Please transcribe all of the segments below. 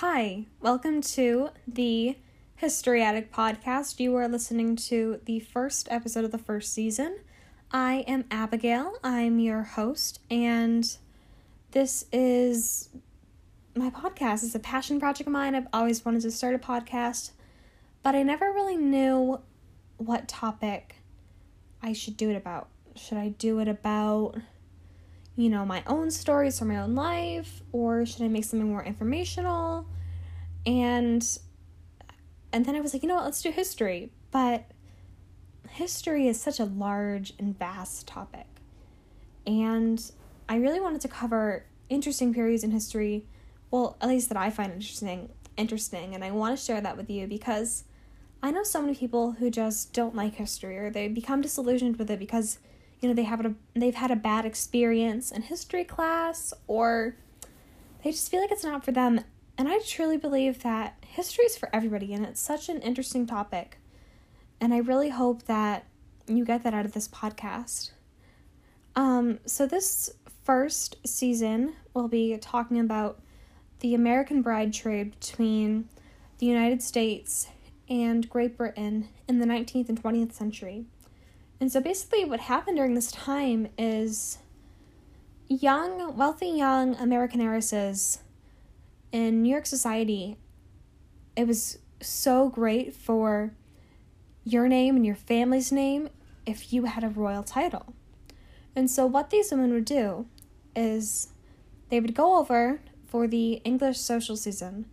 Hi, welcome to the History Attic podcast. You are listening to the first episode of the first season. I am Abigail, I'm your host, and this is my podcast. It's a passion project of mine. I've always wanted to start a podcast, but I never really knew what topic I should do it about. Should I do it about you know, my own stories from my own life or should I make something more informational? And and then I was like, you know what, let's do history. But history is such a large and vast topic. And I really wanted to cover interesting periods in history, well, at least that I find interesting, interesting, and I want to share that with you because I know so many people who just don't like history or they become disillusioned with it because you know they have a they've had a bad experience in history class or they just feel like it's not for them. And i truly believe that history is for everybody and it's such an interesting topic. And i really hope that you get that out of this podcast. Um so this first season we'll be talking about the american bride trade between the united states and great britain in the 19th and 20th century and so basically, what happened during this time is young, wealthy young American heiresses in New York society, it was so great for your name and your family's name if you had a royal title. And so, what these women would do is they would go over for the English social season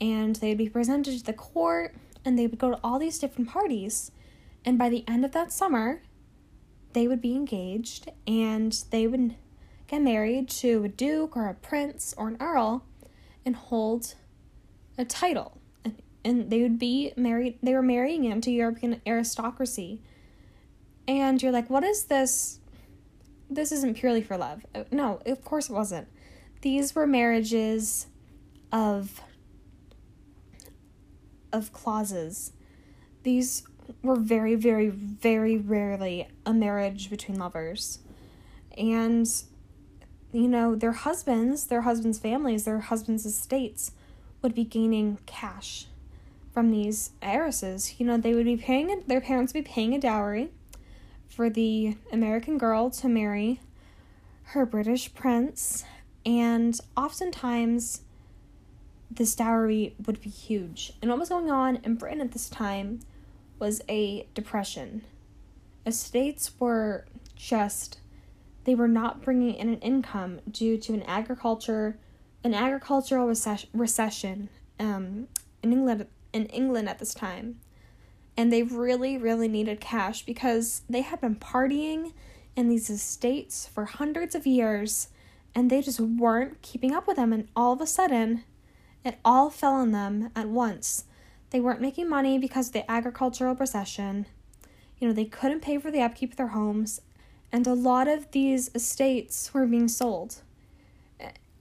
and they'd be presented to the court and they would go to all these different parties and by the end of that summer, they would be engaged and they would get married to a duke or a prince or an earl and hold a title. And, and they would be married, they were marrying into European aristocracy. And you're like, what is this? This isn't purely for love. Uh, no, of course it wasn't. These were marriages of of clauses. These were very, very, very rarely a marriage between lovers. And, you know, their husbands, their husbands' families, their husbands' estates would be gaining cash from these heiresses. You know, they would be paying, their parents would be paying a dowry for the American girl to marry her British prince. And oftentimes, this dowry would be huge. And what was going on in Britain at this time was a depression. Estates were just they were not bringing in an income due to an agriculture an agricultural recession, recession um, in England in England at this time. And they really really needed cash because they had been partying in these estates for hundreds of years and they just weren't keeping up with them and all of a sudden it all fell on them at once they weren't making money because of the agricultural recession. You know, they couldn't pay for the upkeep of their homes, and a lot of these estates were being sold.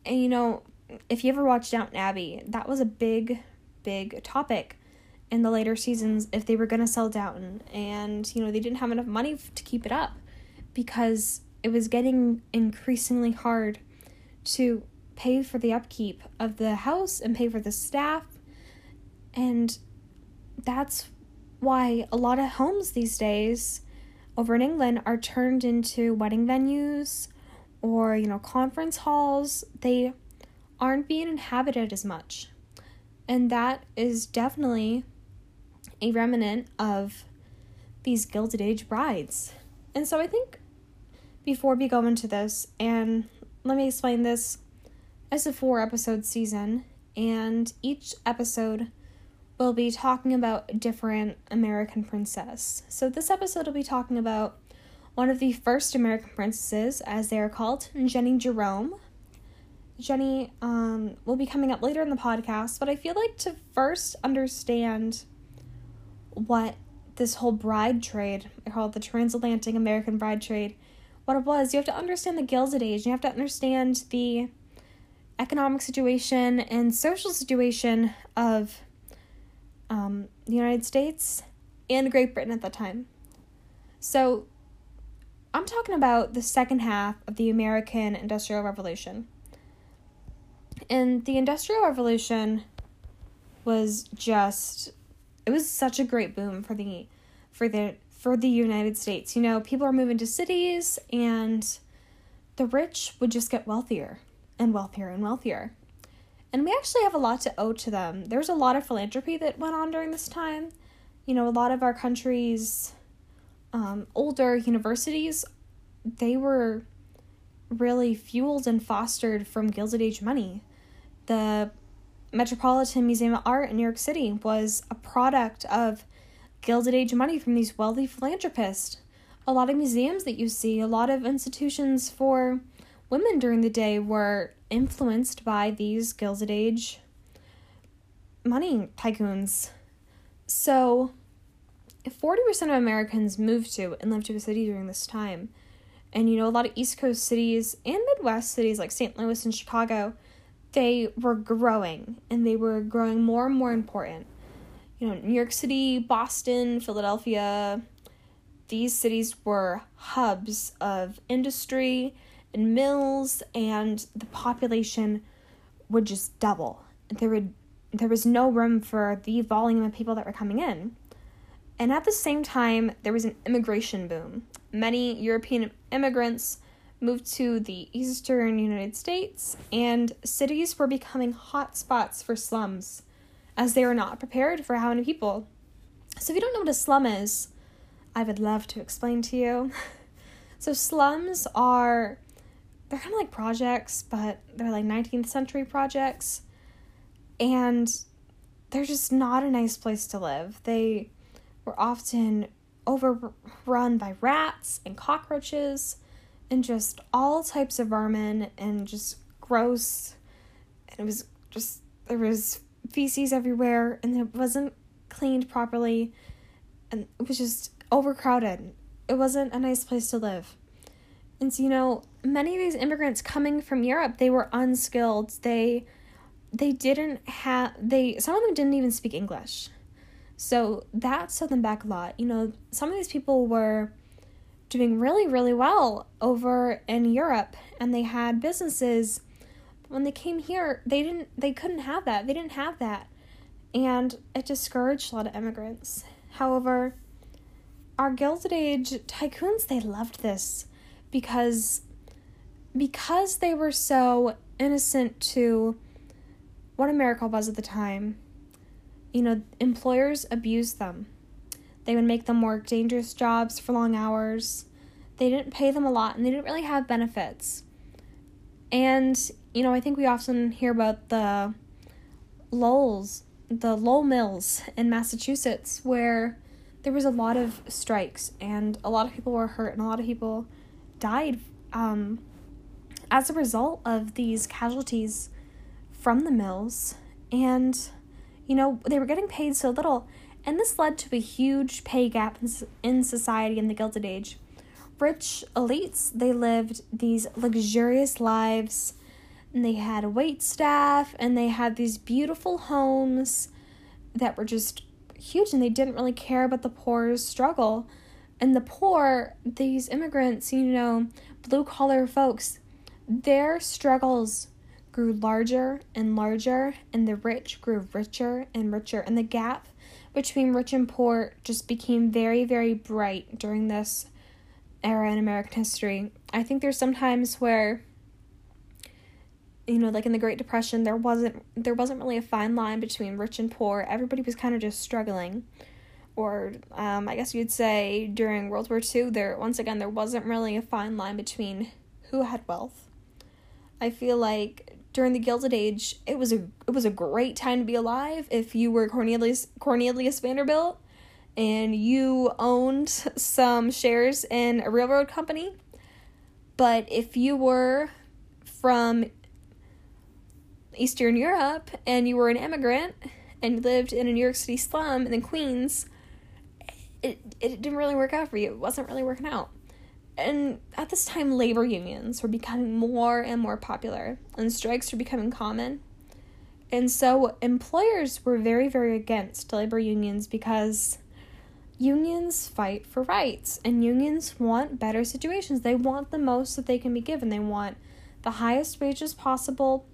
And you know, if you ever watched Downton Abbey, that was a big, big topic in the later seasons if they were going to sell Downton. And, you know, they didn't have enough money to keep it up because it was getting increasingly hard to pay for the upkeep of the house and pay for the staff and that's why a lot of homes these days over in England are turned into wedding venues or, you know, conference halls. They aren't being inhabited as much. And that is definitely a remnant of these Gilded Age brides. And so I think before we go into this, and let me explain this as a four episode season, and each episode we'll be talking about different American princess. So this episode will be talking about one of the first American princesses, as they are called, Jennie Jerome. Jennie um, will be coming up later in the podcast, but I feel like to first understand what this whole bride trade, I call it the transatlantic American bride trade, what it was, you have to understand the Gilded Age, you have to understand the economic situation and social situation of um, the United States and Great Britain at the time. So, I'm talking about the second half of the American Industrial Revolution. And the Industrial Revolution was just it was such a great boom for the for the for the United States. You know, people are moving to cities and the rich would just get wealthier and wealthier and wealthier. And we actually have a lot to owe to them. There's a lot of philanthropy that went on during this time. You know, a lot of our country's um, older universities, they were really fueled and fostered from Gilded Age money. The Metropolitan Museum of Art in New York City was a product of Gilded Age money from these wealthy philanthropists. A lot of museums that you see, a lot of institutions for women during the day were influenced by these Gilded Age money tycoons. So, if 40% of Americans moved to and lived to a city during this time, and you know, a lot of East Coast cities and Midwest cities like St. Louis and Chicago they were growing and they were growing more and more important. You know, New York City, Boston, Philadelphia, these cities were hubs of industry and mills and the population would just double. There would there was no room for the volume of people that were coming in. And at the same time, there was an immigration boom. Many European immigrants moved to the eastern United States, and cities were becoming hot spots for slums as they were not prepared for how many people. So, if you don't know what a slum is, I would love to explain to you. so, slums are they're kind of like projects, but they're like 19th century projects. And they're just not a nice place to live. They were often overrun by rats and cockroaches and just all types of vermin and just gross. And it was just, there was feces everywhere and it wasn't cleaned properly. And it was just overcrowded. It wasn't a nice place to live. And so, you know, many of these immigrants coming from Europe, they were unskilled. They they didn't have they some of them didn't even speak English. So that set them back a lot. You know, some of these people were doing really, really well over in Europe and they had businesses. When they came here, they didn't they couldn't have that. They didn't have that. And it discouraged a lot of immigrants. However, our Gilded Age tycoons, they loved this because because they were so innocent to what America was at the time. You know, employers abused them they would make them work dangerous jobs for long hours. They didn't pay them a lot and they didn't really have benefits. And, you know, I think we often hear about the Lowell's, the Lowell Mills in Massachusetts, where there was a lot of strikes and a lot of people were hurt and a lot of people died um, as a result of these casualties from the mills. And, you know, they were getting paid so little and this led to a huge pay gap in society in the Gilded Age. Rich elites, they lived these luxurious lives, and they had a wait staff, and they had these beautiful homes that were just huge, and they didn't really care about the poor's struggle. And the poor, these immigrants, you know, blue collar folks, their struggles grew larger and larger, and the rich grew richer and richer, and the gap between rich and poor just became very, very bright during this era in American history. I think there's sometimes where you know, like in the Great Depression, there wasn't there wasn't really a fine line between rich and poor. Everybody was kind of just struggling. Or um, I guess you'd say during World War II, there once again there wasn't really a fine line between who had wealth. I feel like during the Gilded Age, it was a it was a great time to be alive if you were Cornelius Cornelius Vanderbilt and you owned some shares in a railroad company. But if you were from Eastern Europe and you were an immigrant and lived in a New York City slum in Queens, it, it didn't really work out for you. It wasn't really working out and at this time labor unions were becoming more and more popular and strikes were becoming common. And so employers were very very against labor unions because unions fight for rights and unions want better situations. They want the most that they can be given. They want the highest wages possible.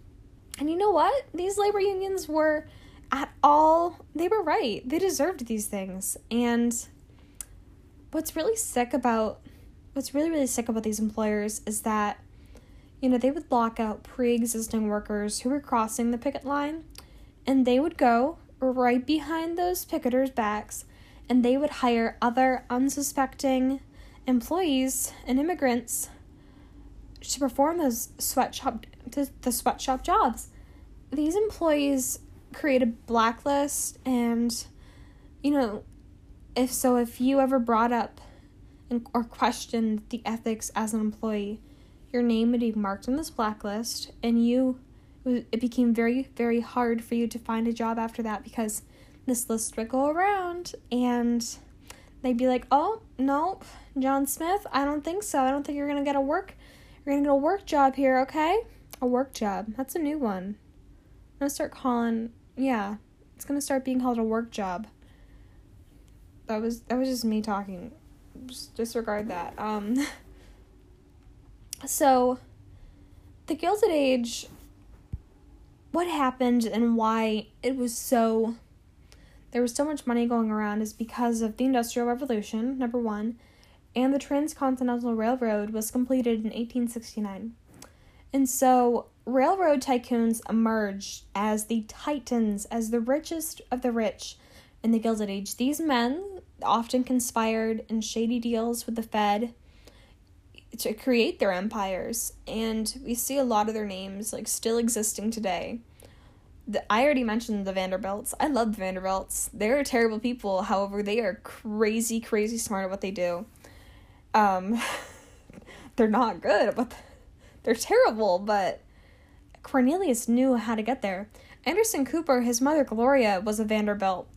And you know what? These labor unions were at all, they were right. They deserved these things. And what's really sick about what's really really sick about these employers is that you know, they would lock out pre-existing workers who were crossing the picket line and they would go right behind those picketers' backs and they would hire other unsuspecting employees and immigrants to perform those sweatshop the sweatshop jobs. These employees create a blacklist and you know if so if you ever brought up or questioned the ethics as an employee. Your name would be marked on this blacklist and you it became very very hard for you to find a job after that because this list would go around and they'd be like oh nope john smith i don't think so. I don't think you're gonna get a work you're gonna get a work job here okay? A work job that's a new one. I'm gonna start calling yeah it's gonna start being called a work job. That was that was just me talking just disregard that um So, the Gilded Age, what happened and why it was so. There was so much money going around is because of the Industrial Revolution, number one, and the Transcontinental Railroad was completed in 1869. And so, railroad tycoons emerged as the titans, as the richest of the rich in the Gilded Age. These men often conspired in shady deals with the Fed to create their empires and we see a lot of their names like still existing today. The, i already mentioned the vanderbilts. I love the vanderbilts. They're terrible people. However they are crazy crazy smart at what they do. Um they're not good but they're terrible but cornelius knew how to get there. Anderson cooper his mother gloria was a vanderbilt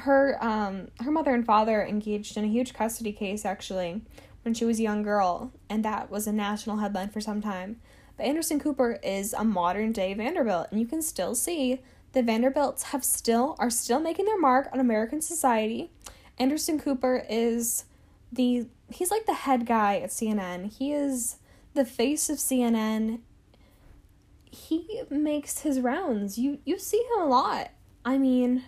her um her mother and father engaged in a huge custody case actually when she was a young girl, and that was a national headline for some time. But Anderson Cooper is a modern day Vanderbilt, and you can still see the Vanderbilts have still are still making their mark on American society. Anderson Cooper is the he's like the head guy at CNN. He is the face of CNN. He makes his rounds. You you see him a lot. I mean,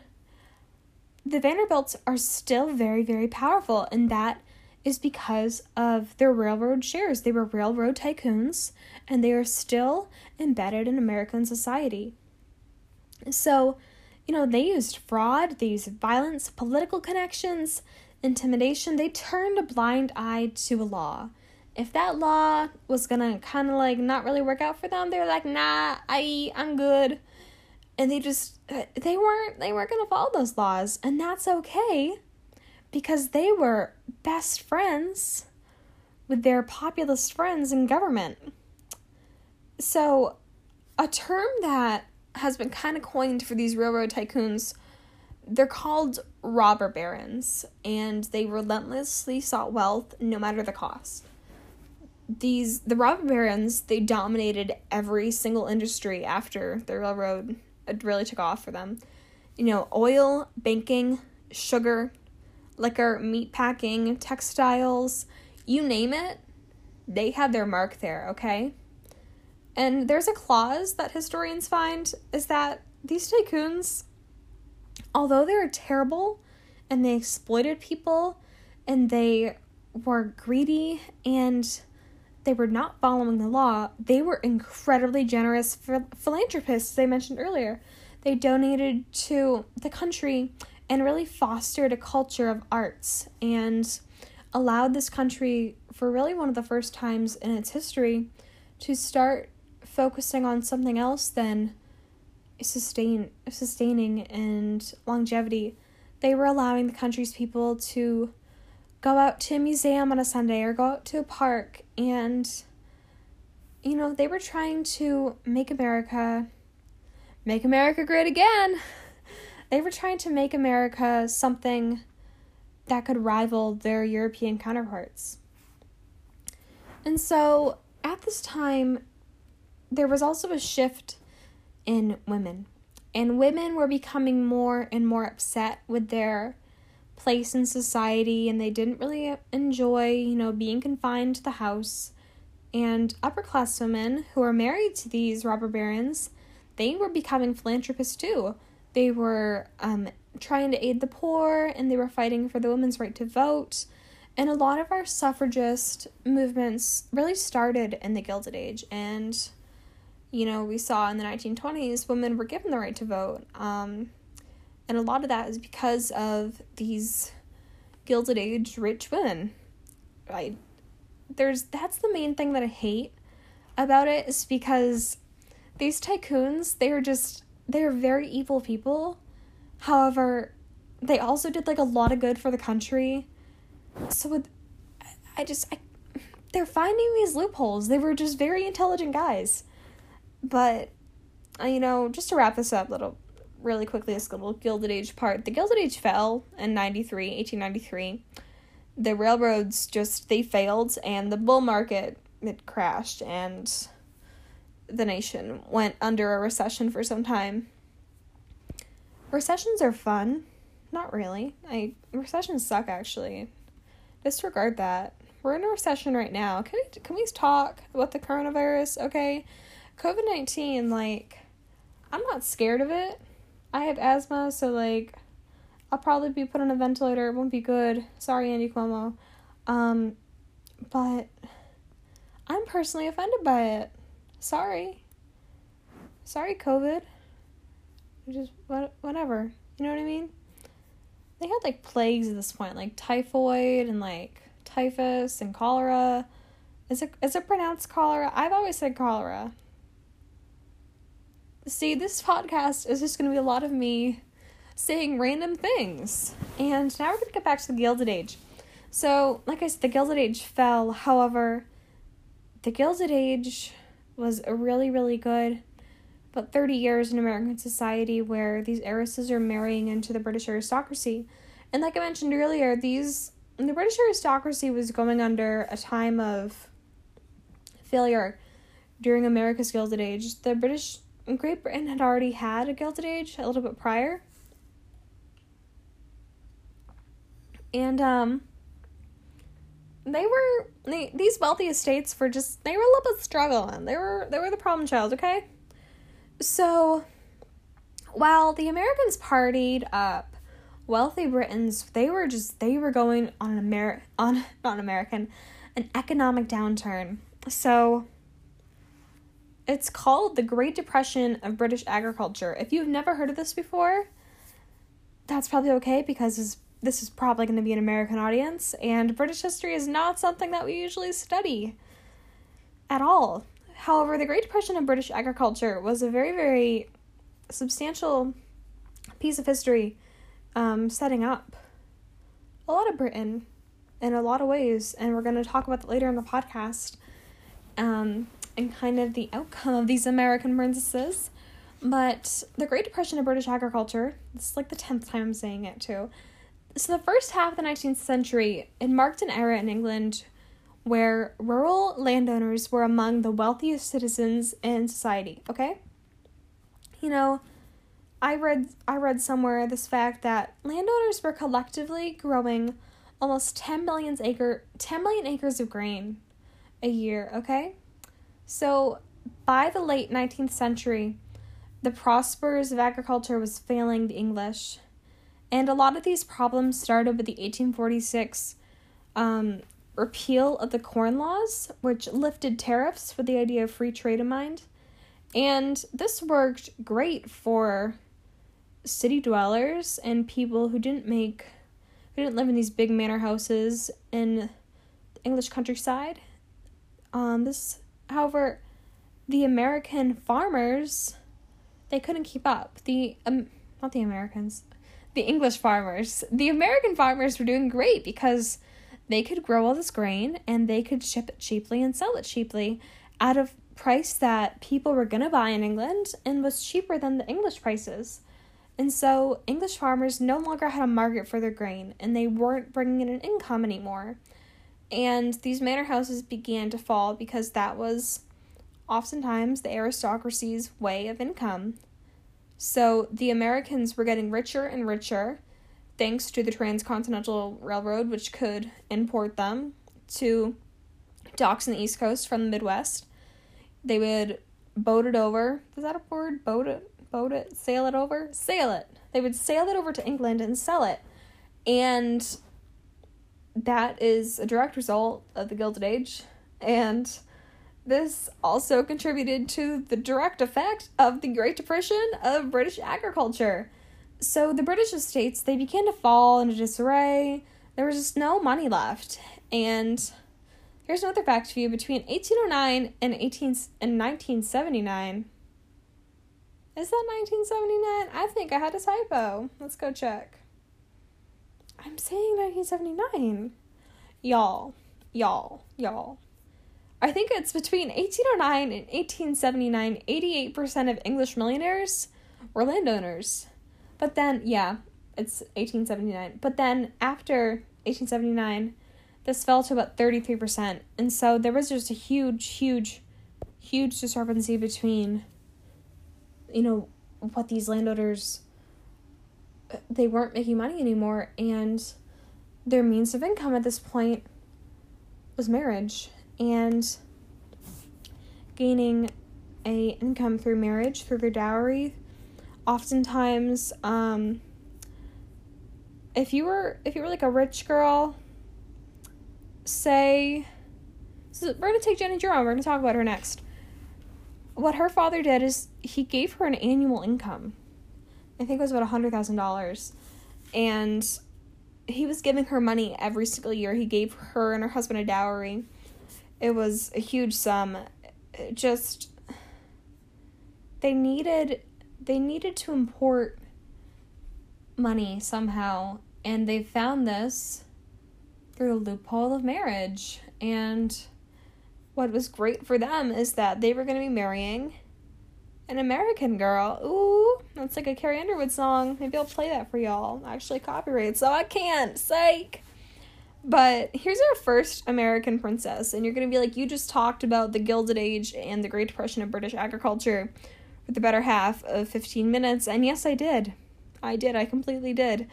the Vanderbilts are still very very powerful and that is because of their railroad shares. They were railroad tycoons and they are still embedded in American society. So, you know, they used fraud, they used violence, political connections, intimidation. They turned a blind eye to a law. If that law was gonna kind of like not really work out for them, they were like, nah, I, I'm good. And they just, they weren't, they weren't gonna follow those laws, and that's okay because they were best friends with their populist friends in government. So, a term that has been kind of coined for these railroad tycoons, they're called robber barons, and they relentlessly sought wealth no matter the cost. These the robber barons, they dominated every single industry after the railroad really took off for them. You know, oil, banking, sugar, liquor, meat packing, textiles, you name it, they had their mark there, okay? And there's a clause that historians find is that these tycoons, although they were terrible and they exploited people and they were greedy and they were not following the law, they were incredibly generous philanthropists, I mentioned earlier. They donated to the country and really fostered a culture of arts and allowed this country, for really one of the first times in its history, to start focusing on something else than sustain sustaining and longevity. They were allowing the country's people to go out to a museum on a Sunday or go out to a park and you know, they were trying to make America make America great again. They were trying to make America something that could rival their European counterparts. And so at this time, there was also a shift in women. And women were becoming more and more upset with their place in society and they didn't really enjoy, you know, being confined to the house. And upper class women who were married to these robber barons, they were becoming philanthropists too They were um, trying to aid the poor and they were fighting for the women's right to vote. And a lot of our suffragist movements really started in the Gilded Age. And, you know, we saw in the 1920s women were given the right to vote. Um, and a lot of that is because of these Gilded Age rich women. I, there's that's the main thing that I hate about it is because these tycoons, they are just they are very evil people. However, they also did like a lot of good for the country. So with, I just I, they're finding these loopholes. They were just very intelligent guys. But you know, just to wrap this up little really quickly this little Gilded Age part. The Gilded Age fell in 93, 1893. The railroads just they failed and the bull market it crashed and the nation went under a recession for some time. Recessions are fun. Not really. I recessions suck actually. Disregard that. We're in a recession right now. Can we can we talk about the coronavirus? Okay. COVID-19 like I'm not scared of it. I have asthma, so like I'll probably be put on a ventilator. It won't be good. Sorry, Andy Cuomo. Um but I'm personally offended by it. Sorry. Sorry, COVID. Just what, whatever. You know what I mean? They had like plagues at this point, like typhoid and like typhus and cholera. Is it is it pronounced cholera? I've always said cholera. See, this podcast is just going to be a lot of me saying random things. And now we're going to get back to the Gilded Age. So, like I said, the Gilded Age fell. However, the Gilded Age was a really, really good but 30 years in American society where these heiresses are marrying into the British aristocracy. And like I mentioned earlier, these the British aristocracy was going under a time of failure during America's Gilded Age. The British Great Britain had already had a Gilded Age a little bit prior. And um they were they, these wealthy estates were just they were a little bit struggling. They were they were the problem child, okay? So while the Americans partied up, wealthy Britons they were just they were going on an Amer on not American an economic downturn. So it's called the Great Depression of British Agriculture. If you've never heard of this before, that's probably okay because this is probably going to be an American audience, and British history is not something that we usually study at all. However, the Great Depression of British agriculture was a very, very substantial piece of history um, setting up a lot of Britain in a lot of ways, and we're going to talk about that later in the podcast um, and kind of the outcome of these American princesses. But the Great Depression of British agriculture, this is like the 10th time I'm saying it too, so the first half of the 19th century, it marked an era in England where rural landowners were among the wealthiest citizens in society, okay? You know, I read I read somewhere this fact that landowners were collectively growing almost 10 million acre 10 million acres of grain a year, okay? So, by the late 19th century, the prosperous of agriculture was failing the English and a lot of these problems started with the 1846 um, repeal of the Corn Laws, which lifted tariffs with the idea of free trade in mind. And this worked great for city dwellers and people who didn't make who didn't live in these big manor houses in the English countryside. Um, this, however, the American farmers they couldn't keep up. The um, not the Americans, the English farmers. The American farmers were doing great because they could grow all this grain and they could ship it cheaply and sell it cheaply at a price that people were going to buy in England and was cheaper than the English prices. And so English farmers no longer had a market for their grain and they weren't bringing in an income anymore. And these manor houses began to fall because that was oftentimes the aristocracy's way of income. So the Americans were getting richer and richer thanks to the Transcontinental Railroad, which could import them to docks in the East Coast from the Midwest. They would boat it over. Is that a word? Boat it? boat it, sail it over, sail it. They would sail it over to England and sell it. And that is a direct result of the Gilded Age. And this also contributed to the direct effect of the Great Depression of British agriculture. So the British estates they began to fall into disarray. There was just no money left. And here's another fact for you between 1809 and 18 and 1979 is that 1979? I think I had a typo. Let's go check. I'm saying 1979. Y'all, y'all, y'all. I think it's between 1809 and 1879, 88% of English millionaires were landowners. But then, yeah, it's 1879. But then after 1879, this fell to about 33%. And so there was just a huge, huge, huge discrepancy between you know what these landowners they weren't making money anymore and their means of income at this point was marriage and gaining a income through marriage through their dowry oftentimes um if you were if you were like a rich girl say so we're gonna take jennie jerome we're gonna talk about her next what her father did is he gave her an annual income. I think it was about a hundred thousand dollars, and he was giving her money every single year. He gave her and her husband a dowry. It was a huge sum. It just they needed they needed to import money somehow, and they found this through the loophole of marriage and what was great for them is that they were going to be marrying an American girl. Ooh, that's like a Carrie Underwood song. Maybe I'll play that for y'all. Actually, copyright, so I can't. Psych. But here's our first American princess, and you're gonna be like, you just talked about the Gilded Age and the Great Depression of British agriculture for the better half of 15 minutes, and yes, I did. I did. I completely did.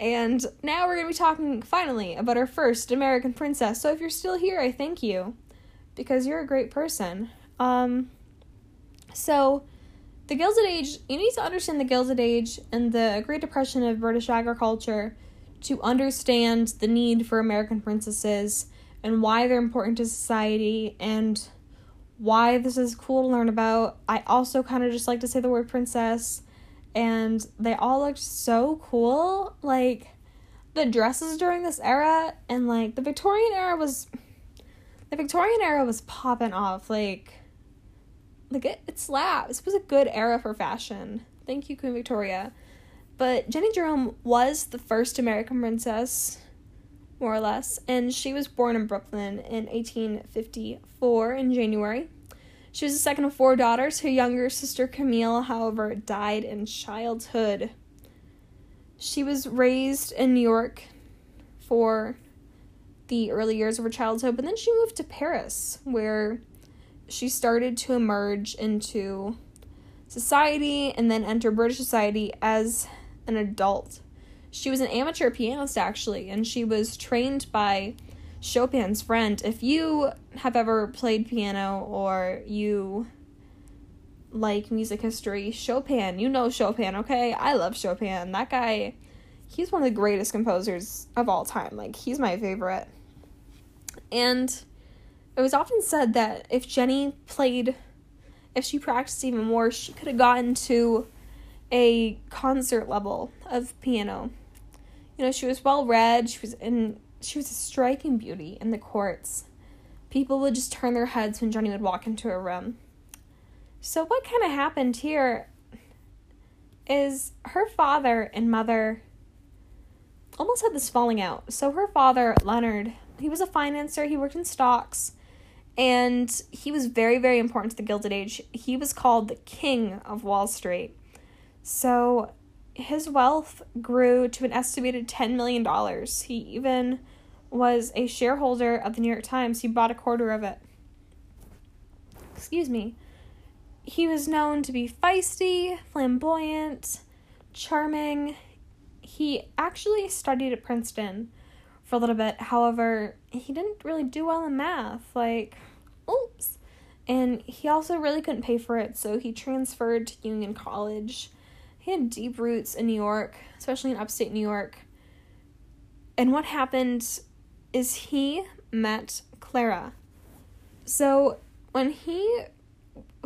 And now we're gonna be talking finally about our first American princess. So if you're still here, I thank you because you're a great person. Um, so, the Gilded Age, you need to understand the Gilded Age and the Great Depression of British agriculture to understand the need for American princesses and why they're important to society and why this is cool to learn about. I also kind of just like to say the word princess, and they all looked so cool. Like, the dresses during this era and like the Victorian era was the Victorian era was popping off. Like, like it, it slaps. It was a good era for fashion. Thank you, Queen Victoria. But Jennie Jerome was the first American princess, more or less, and she was born in Brooklyn in 1854 in January. She was the second of four daughters. Her younger sister Camille, however, died in childhood. She was raised in New York for the early years of her childhood, but then she moved to Paris, where she started to emerge into society and then enter British society as an adult. She was an amateur pianist, actually, and she was trained by Chopin's friend. If you have ever played piano or you like music history, Chopin, you know Chopin, okay? I love Chopin. That guy, he's one of the greatest composers of all time. Like, he's my favorite. And it was often said that if Jennie played, if she practiced even more, she could have gotten to a concert level of piano. You know, she was well read, she was in she was a striking beauty in the courts. People would just turn their heads when Jennie would walk into a room. So what kind of happened here is her father and mother almost had this falling out. So her father, Leonard, he was a financier, he worked in stocks, and he was very, very important to the Gilded Age. He was called the King of Wall Street. So his wealth grew to an estimated $10 million. He even was a shareholder of the New York Times. He bought a quarter of it. Excuse me. He was known to be feisty, flamboyant, charming. He actually studied at Princeton for a little bit. However, he didn't really do well in math. Like, oops. And he also really couldn't pay for it, so he transferred to Union College. He had deep roots in New York, especially in upstate New York. And what happened is he met Clara. So when he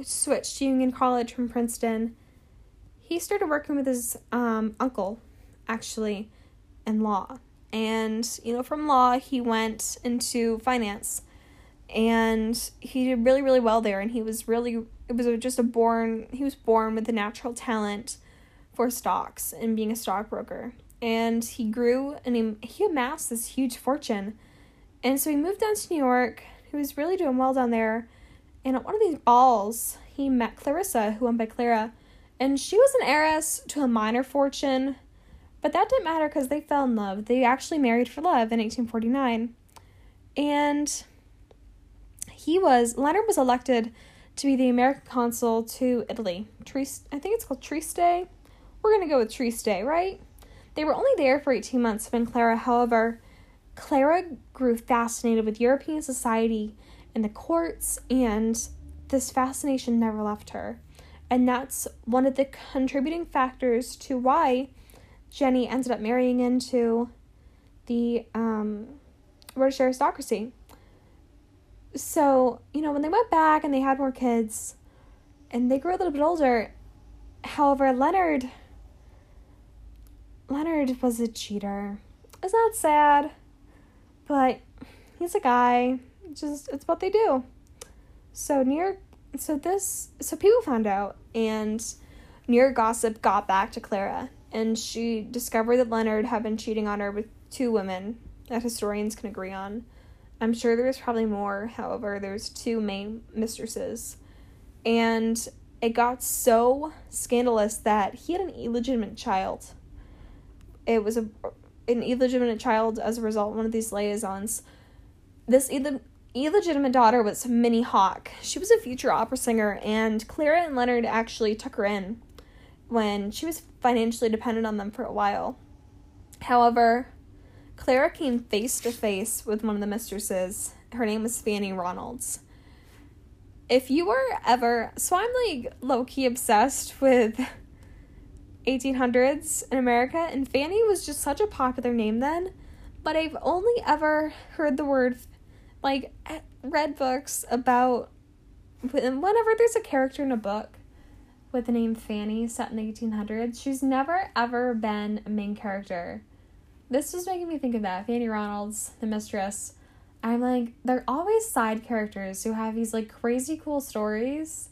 switched to Union College from Princeton, he started working with his um, uncle, actually, in law. And, you know, from law, he went into finance. And he did really, really well there. And he was really, it was just a born, he was born with a natural talent for stocks and being a stockbroker. And he grew and he, he amassed this huge fortune. And so he moved down to New York. He was really doing well down there. And at one of these balls, he met Clarissa, who went by Clara. And she was an heiress to a minor fortune but that didn't matter because they fell in love. They actually married for love in 1849. And he was, Leonard was elected to be the American consul to Italy. Trieste, I think it's called Trieste. We're going to go with Trieste, right? They were only there for 18 months when Clara, however, Clara grew fascinated with European society and the courts, and this fascination never left her. And that's one of the contributing factors to why Jennie ended up marrying into the um, British aristocracy. So, you know, when they went back and they had more kids and they grew a little bit older, however, Leonard Leonard was a cheater. Isn't that sad? But he's a guy. Just it's what they do. So York so this so people found out and York gossip got back to Clara and she discovered that Leonard had been cheating on her with two women that historians can agree on. I'm sure there's probably more, however, there's two main mistresses. And it got so scandalous that he had an illegitimate child. It was a an illegitimate child as a result of one of these liaisons. This Ill- illegitimate daughter was Minnie Hauk. She was a future opera singer, and Clara and Leonard actually took her in when she was financially dependent on them for a while. However, Clara came face to face with one of the mistresses. Her name was Fanny Ronalds. If you were ever, so I'm like low key obsessed with 1800s in America, and Fanny was just such a popular name then, but I've only ever heard the word, like, read books about whenever there's a character in a book with the name Fanny set in the 1800s. She's never ever been a main character. This was making me think of that. Fanny Ronalds, the mistress. I'm like, they're always side characters who have these like crazy cool stories.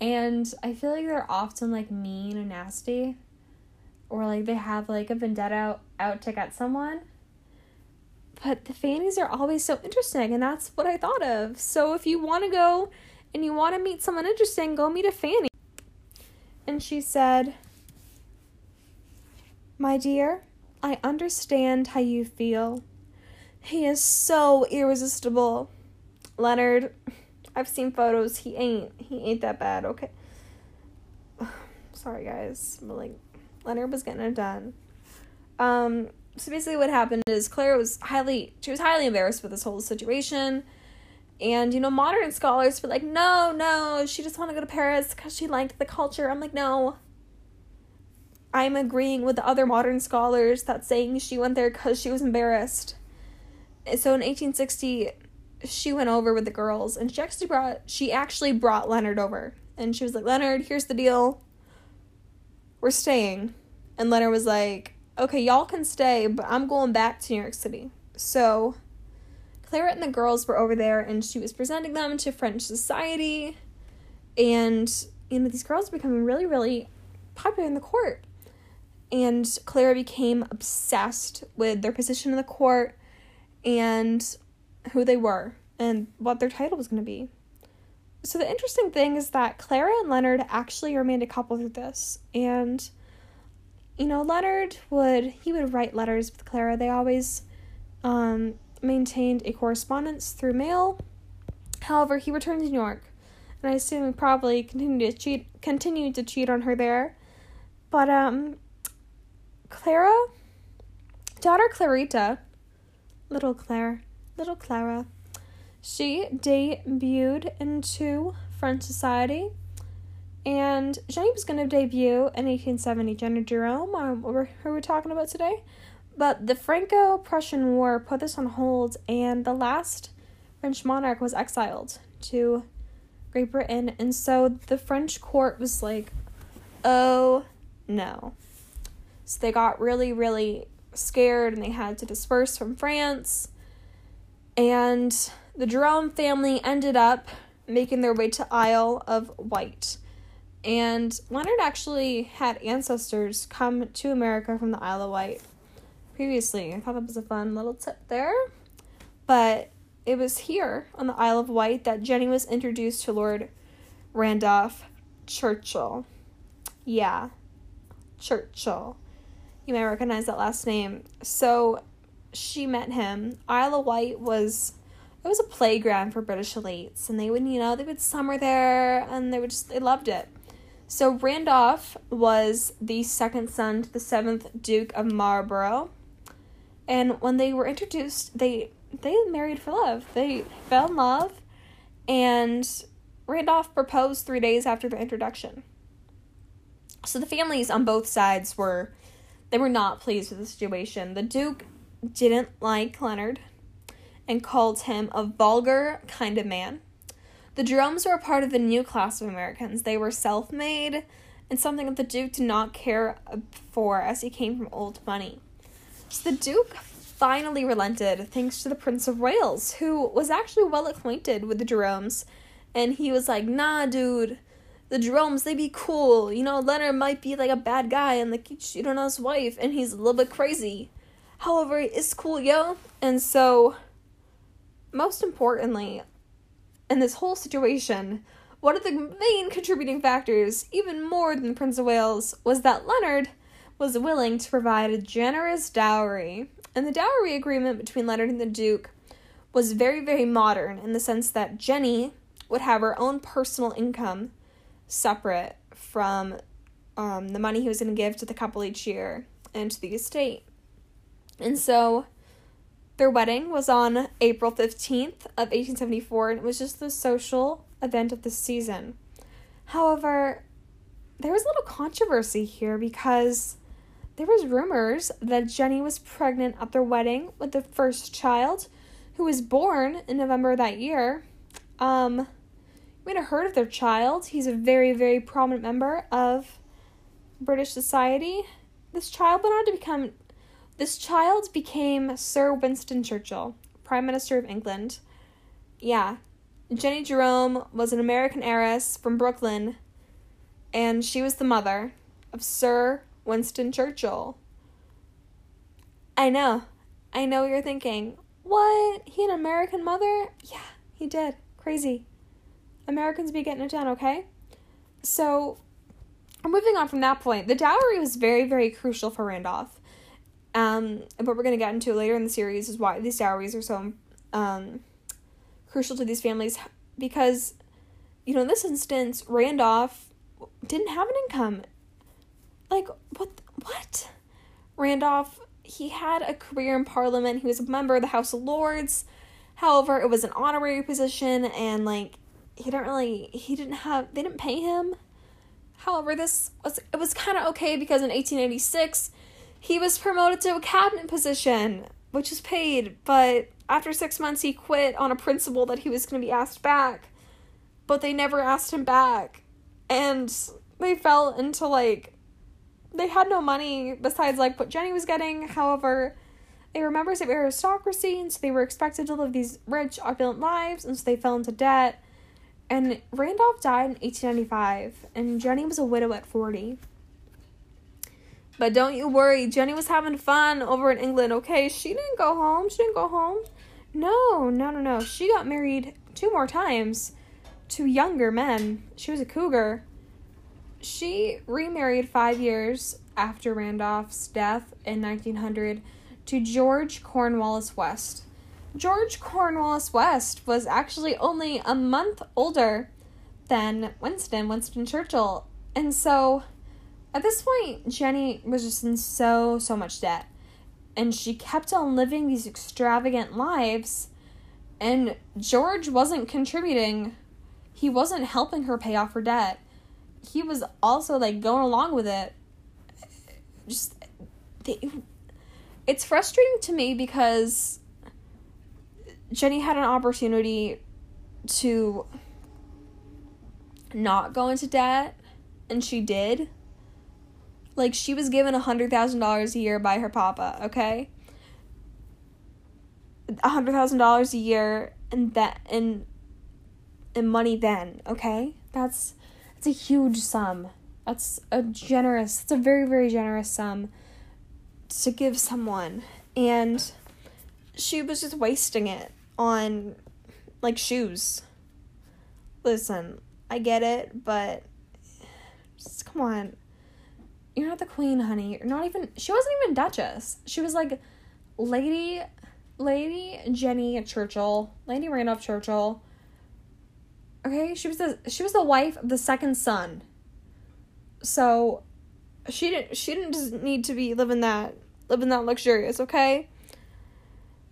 And I feel like they're often like mean and nasty. Or like they have like a vendetta out, out to get someone. But the Fannies are always so interesting, and that's what I thought of. So if you want to go and you want to meet someone interesting, go meet a Fanny and she said, My dear, I understand how you feel. He is so irresistible. Leonard, I've seen photos. He ain't. He ain't that bad, okay? Sorry, guys. But, like, Leonard was getting it done. Um, so basically what happened is Claire was highly, she was highly embarrassed with this whole situation and, you know, modern scholars were like, no, no, she just wanted to go to Paris because she liked the culture. I'm like, no. I'm agreeing with the other modern scholars that saying she went there because she was embarrassed. So in 1860, she went over with the girls and she actually brought she actually brought Leonard over. And she was like, Leonard, here's the deal. We're staying. And Leonard was like, okay, y'all can stay, but I'm going back to New York City. So Clara and the girls were over there and she was presenting them to French society. And, you know, these girls were becoming really, really popular in the court. And Clara became obsessed with their position in the court and who they were and what their title was going to be. So the interesting thing is that Clara and Leonard actually remained a couple through this. And, you know, Leonard would, he would write letters with Clara. They always, um, maintained a correspondence through mail. However, he returned to New York, and I assume he probably continued to cheat continued to cheat on her there. But um Clara daughter Clarita, little Claire, little Clara, She debuted into French society, and Jennie was going to debut in 1870. Jennie Jerome, um, who we're talking about today, but the Franco Prussian War put this on hold, and the last French monarch was exiled to Great Britain, and so the French court was like, oh no. So they got really, really scared and they had to disperse from France. And the Jerome family ended up making their way to Isle of Wight. And Leonard actually had ancestors come to America from the Isle of Wight previously. I thought that was a fun little tip there. But it was here on the Isle of Wight that Jennie was introduced to Lord Randolph Churchill. Yeah, Churchill. You may recognize that last name. So she met him. Isle of Wight was it was a playground for British elites, and they would you know they would summer there, and they would just they loved it. So Randolph was the second son to the seventh Duke of Marlborough, and when they were introduced, they they married for love. They fell in love, and Randolph proposed three days after the introduction. So the families on both sides were they were not pleased with the situation. The Duke didn't like Leonard and called him a vulgar kind of man. The Jeromes were a part of the new class of Americans. They were self made and something that the Duke did not care for as he came from old money. So the Duke finally relented thanks to the Prince of Wales, who was actually well acquainted with the Jeromes. And he was like, nah, dude, the Jeromes, they be cool. You know, Leonard might be like a bad guy and like he cheated on his wife and he's a little bit crazy. However, it's cool, yo. And so, most importantly, in this whole situation, one of the main contributing factors, even more than the Prince of Wales, was that Leonard was willing to provide a generous dowry. And the dowry agreement between Leonard and the Duke was very, very modern in the sense that Jennie would have her own personal income separate from um, the money he was going to give to the couple each year and to the estate. And so their wedding was on April 15th of 1874 and it was just the social event of the season. However, there was a little controversy here because there was rumors that Jennie was pregnant at their wedding with the first child who was born in November of that year. Um might have heard of their child. He's a very, very prominent member of British society. This child went on to become this child became Sir Winston Churchill, Prime Minister of England. Yeah. Jennie Jerome was an American heiress from Brooklyn, and she was the mother of Sir Winston Churchill. I know. I know you're thinking, what? He an American mother? Yeah, he did. Crazy. Americans be getting it done, okay? So, moving on from that point, the dowry was very, very crucial for Randolph. Um, what we're going to get into later in the series is why these dowries are so um, crucial to these families because, you know, in this instance, Randolph didn't have an income. Like, what? What? Randolph, he had a career in Parliament. He was a member of the House of Lords. However, it was an honorary position, and like he didn't really he didn't have they didn't pay him. However, this was it was kind of okay because in 1886 he was promoted to a cabinet position, which was paid, but after 6 months he quit on a principle that he was going to be asked back. But they never asked him back. And they fell into like they had no money besides like what Jennie was getting. However, they were members of aristocracy, and so they were expected to live these rich, opulent lives, and so they fell into debt. And Randolph died in 1895, and Jennie was a widow at 40. But don't you worry, Jennie was having fun over in England, okay? She didn't go home. She didn't go home. No, no, no, no. She got married two more times to younger men. She was a cougar. She remarried five years after Randolph's death in 1900 to George Cornwallis West. George Cornwallis West was actually only a month older than Winston, Winston Churchill. And so at this point, Jennie was just in so, so much debt. And she kept on living these extravagant lives. And George wasn't contributing, he wasn't helping her pay off her debt. He was also like going along with it. Just, they, it's frustrating to me because Jennie had an opportunity to not go into debt, and she did. Like, she was given a $100,000 a year by her papa, okay? a hundred thousand dollars a year and that and in money then okay that's that's a huge sum. That's a generous it's a very very generous sum to give someone. And she was just wasting it on like shoes. Listen i get it but just come on. You're not the queen honey. You're not even she wasn't even duchess. She was like lady Lady Jennie Churchill, Lady Randolph Churchill. Okay, she was the she was the wife of the second son. So she didn't she didn't need to be living that living that luxurious, okay?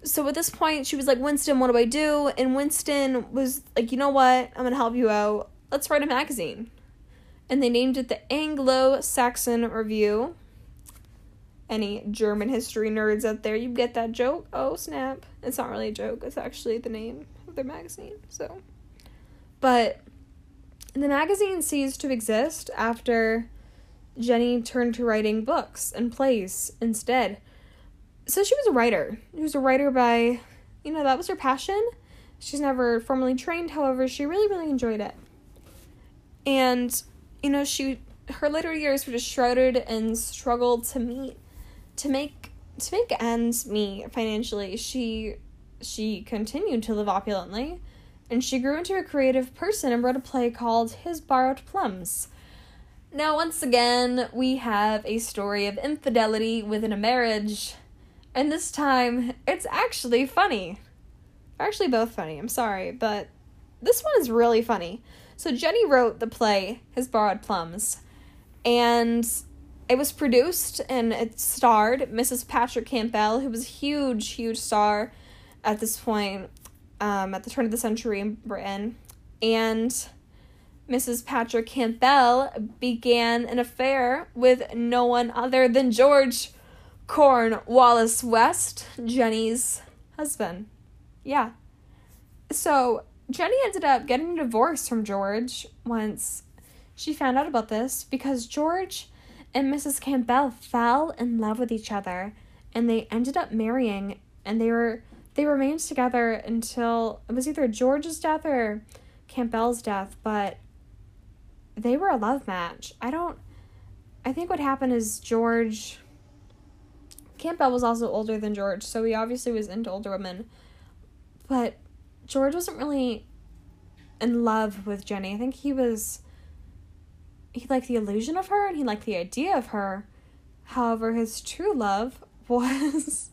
So at this point she was like, Winston, what do I do? And Winston was like, you know what? I'm gonna help you out. Let's write a magazine. And they named it the Anglo Saxon Review any German history nerds out there, you get that joke. Oh, snap. It's not really a joke, it's actually the name of their magazine. So, but the magazine ceased to exist after Jennie turned to writing books and plays instead. So she was a writer. She was a writer by, you know, that was her passion. She's never formally trained, however, she really, really enjoyed it. And, you know, she her later years were just shrouded and struggled to meet to make to make ends meet financially, she she continued to live opulently, and she grew into a creative person and wrote a play called His Borrowed Plums. Now, once again, we have a story of infidelity within a marriage, and this time it's actually funny. Actually both funny, I'm sorry, but this one is really funny. So, Jennie wrote the play His Borrowed Plums, and it was produced and it starred Mrs. Patrick Campbell, who was a huge, huge star at this point um, at the turn of the century in Britain. And Mrs. Patrick Campbell began an affair with no one other than George Cornwallis West, Jennie's husband. Yeah. So Jennie ended up getting a divorce from George once she found out about this because George and Mrs. Campbell fell in love with each other and they ended up marrying and they were they remained together until it was either George's death or Campbell's death, but they were a love match. I don't I think what happened is George Campbell was also older than George, so he obviously was into older women. But George wasn't really in love with Jennie. I think he was he liked the illusion of her and he liked the idea of her. However, his true love was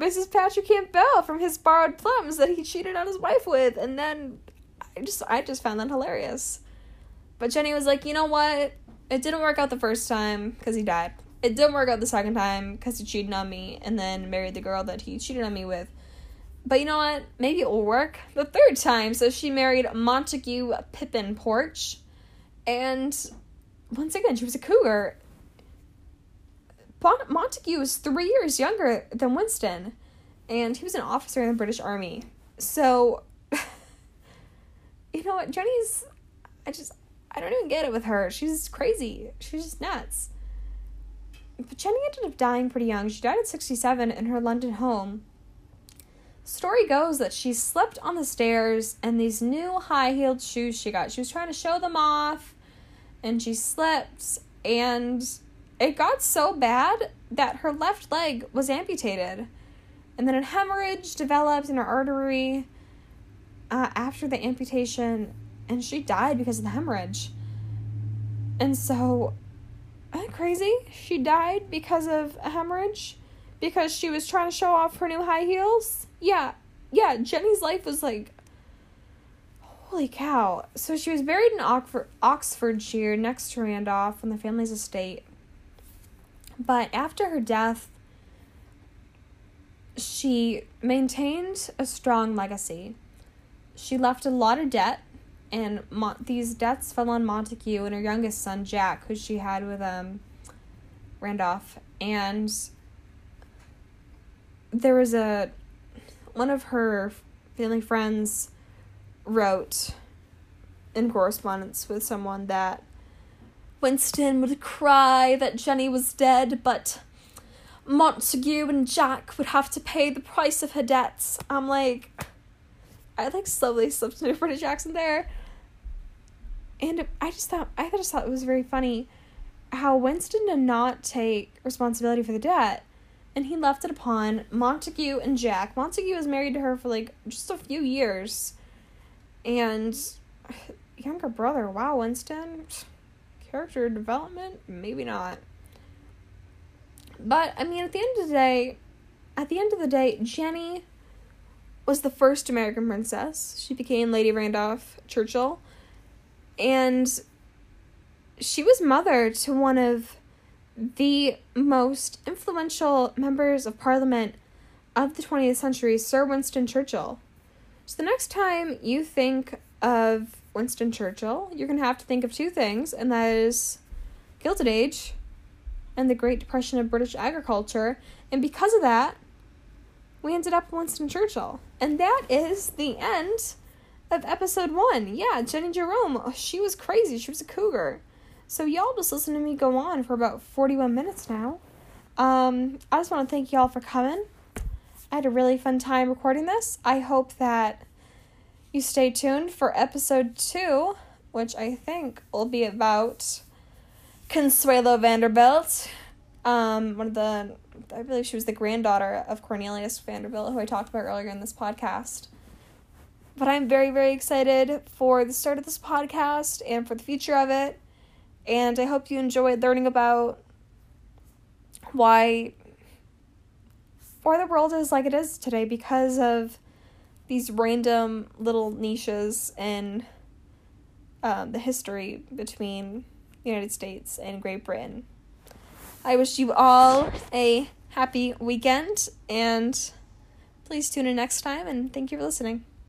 Mrs. Patrick Campbell from his borrowed plums that he cheated on his wife with, and then I just I just found that hilarious. But Jennie was like, you know what? It didn't work out the first time because he died. It didn't work out the second time because he cheated on me and then married the girl that he cheated on me with. But you know what? Maybe it will work the third time. So she married Montague Phippen Porch and once again, she was a cougar. Montague was three years younger than Winston, and he was an officer in the British Army. So, you know what? Jennie's, I just, I don't even get it with her. She's crazy. She's just nuts. But Jennie ended up dying pretty young. She died at 67 in her London home. Story goes that she slipped on the stairs and these new high heeled shoes she got. She was trying to show them off and she slept and it got so bad that her left leg was amputated. And then a hemorrhage developed in her artery uh, after the amputation and she died because of the hemorrhage. And so crazy? She died because of a hemorrhage? Because she was trying to show off her new high heels? Yeah. Yeah jennie's life was like Holy cow. So she was buried in Oxford, Oxfordshire next to Randolph on the family's estate. But after her death, she maintained a strong legacy. She left a lot of debt, and Mo- these debts fell on Montague and her youngest son Jack, who she had with um Randolph, and there was a one of her family friends wrote in correspondence with someone that Winston would cry that Jennie was dead, but Montague and Jack would have to pay the price of her debts. I'm like, I like slowly slipped into British accent there. And I just thought, I just thought it was very funny how Winston did not take responsibility for the debt and he left it upon Montague and Jack. Montague was married to her for like just a few years. And younger brother, wow, Winston. Character development? Maybe not. But I mean at the end of the day, at the end of the day, Jennie was the first American princess. She became Lady Randolph Churchill. And she was mother to one of the most influential members of parliament of the 20th century, Sir Winston Churchill. So the next time you think of Winston Churchill, you're going to have to think of two things, and that is Gilded Age and the Great Depression of British agriculture. And because of that, we ended up Winston Churchill. And that is the end of episode one. Yeah, Jennie Jerome, she was crazy. She was a cougar. So y'all just listen to me go on for about 41 minutes now. Um, I just want to thank y'all for coming. I had a really fun time recording this. I hope that you stay tuned for episode two, which I think will be about Consuelo Vanderbilt. Um, one of the, I believe she was the granddaughter of Cornelius Vanderbilt, who I talked about earlier in this podcast. But I'm very, very excited for the start of this podcast and for the future of it. And I hope you enjoyed learning about why why the world is like it is today because of these random little niches in um, the history between the United States and Great Britain. I wish you all a happy weekend and please tune in next time and thank you for listening.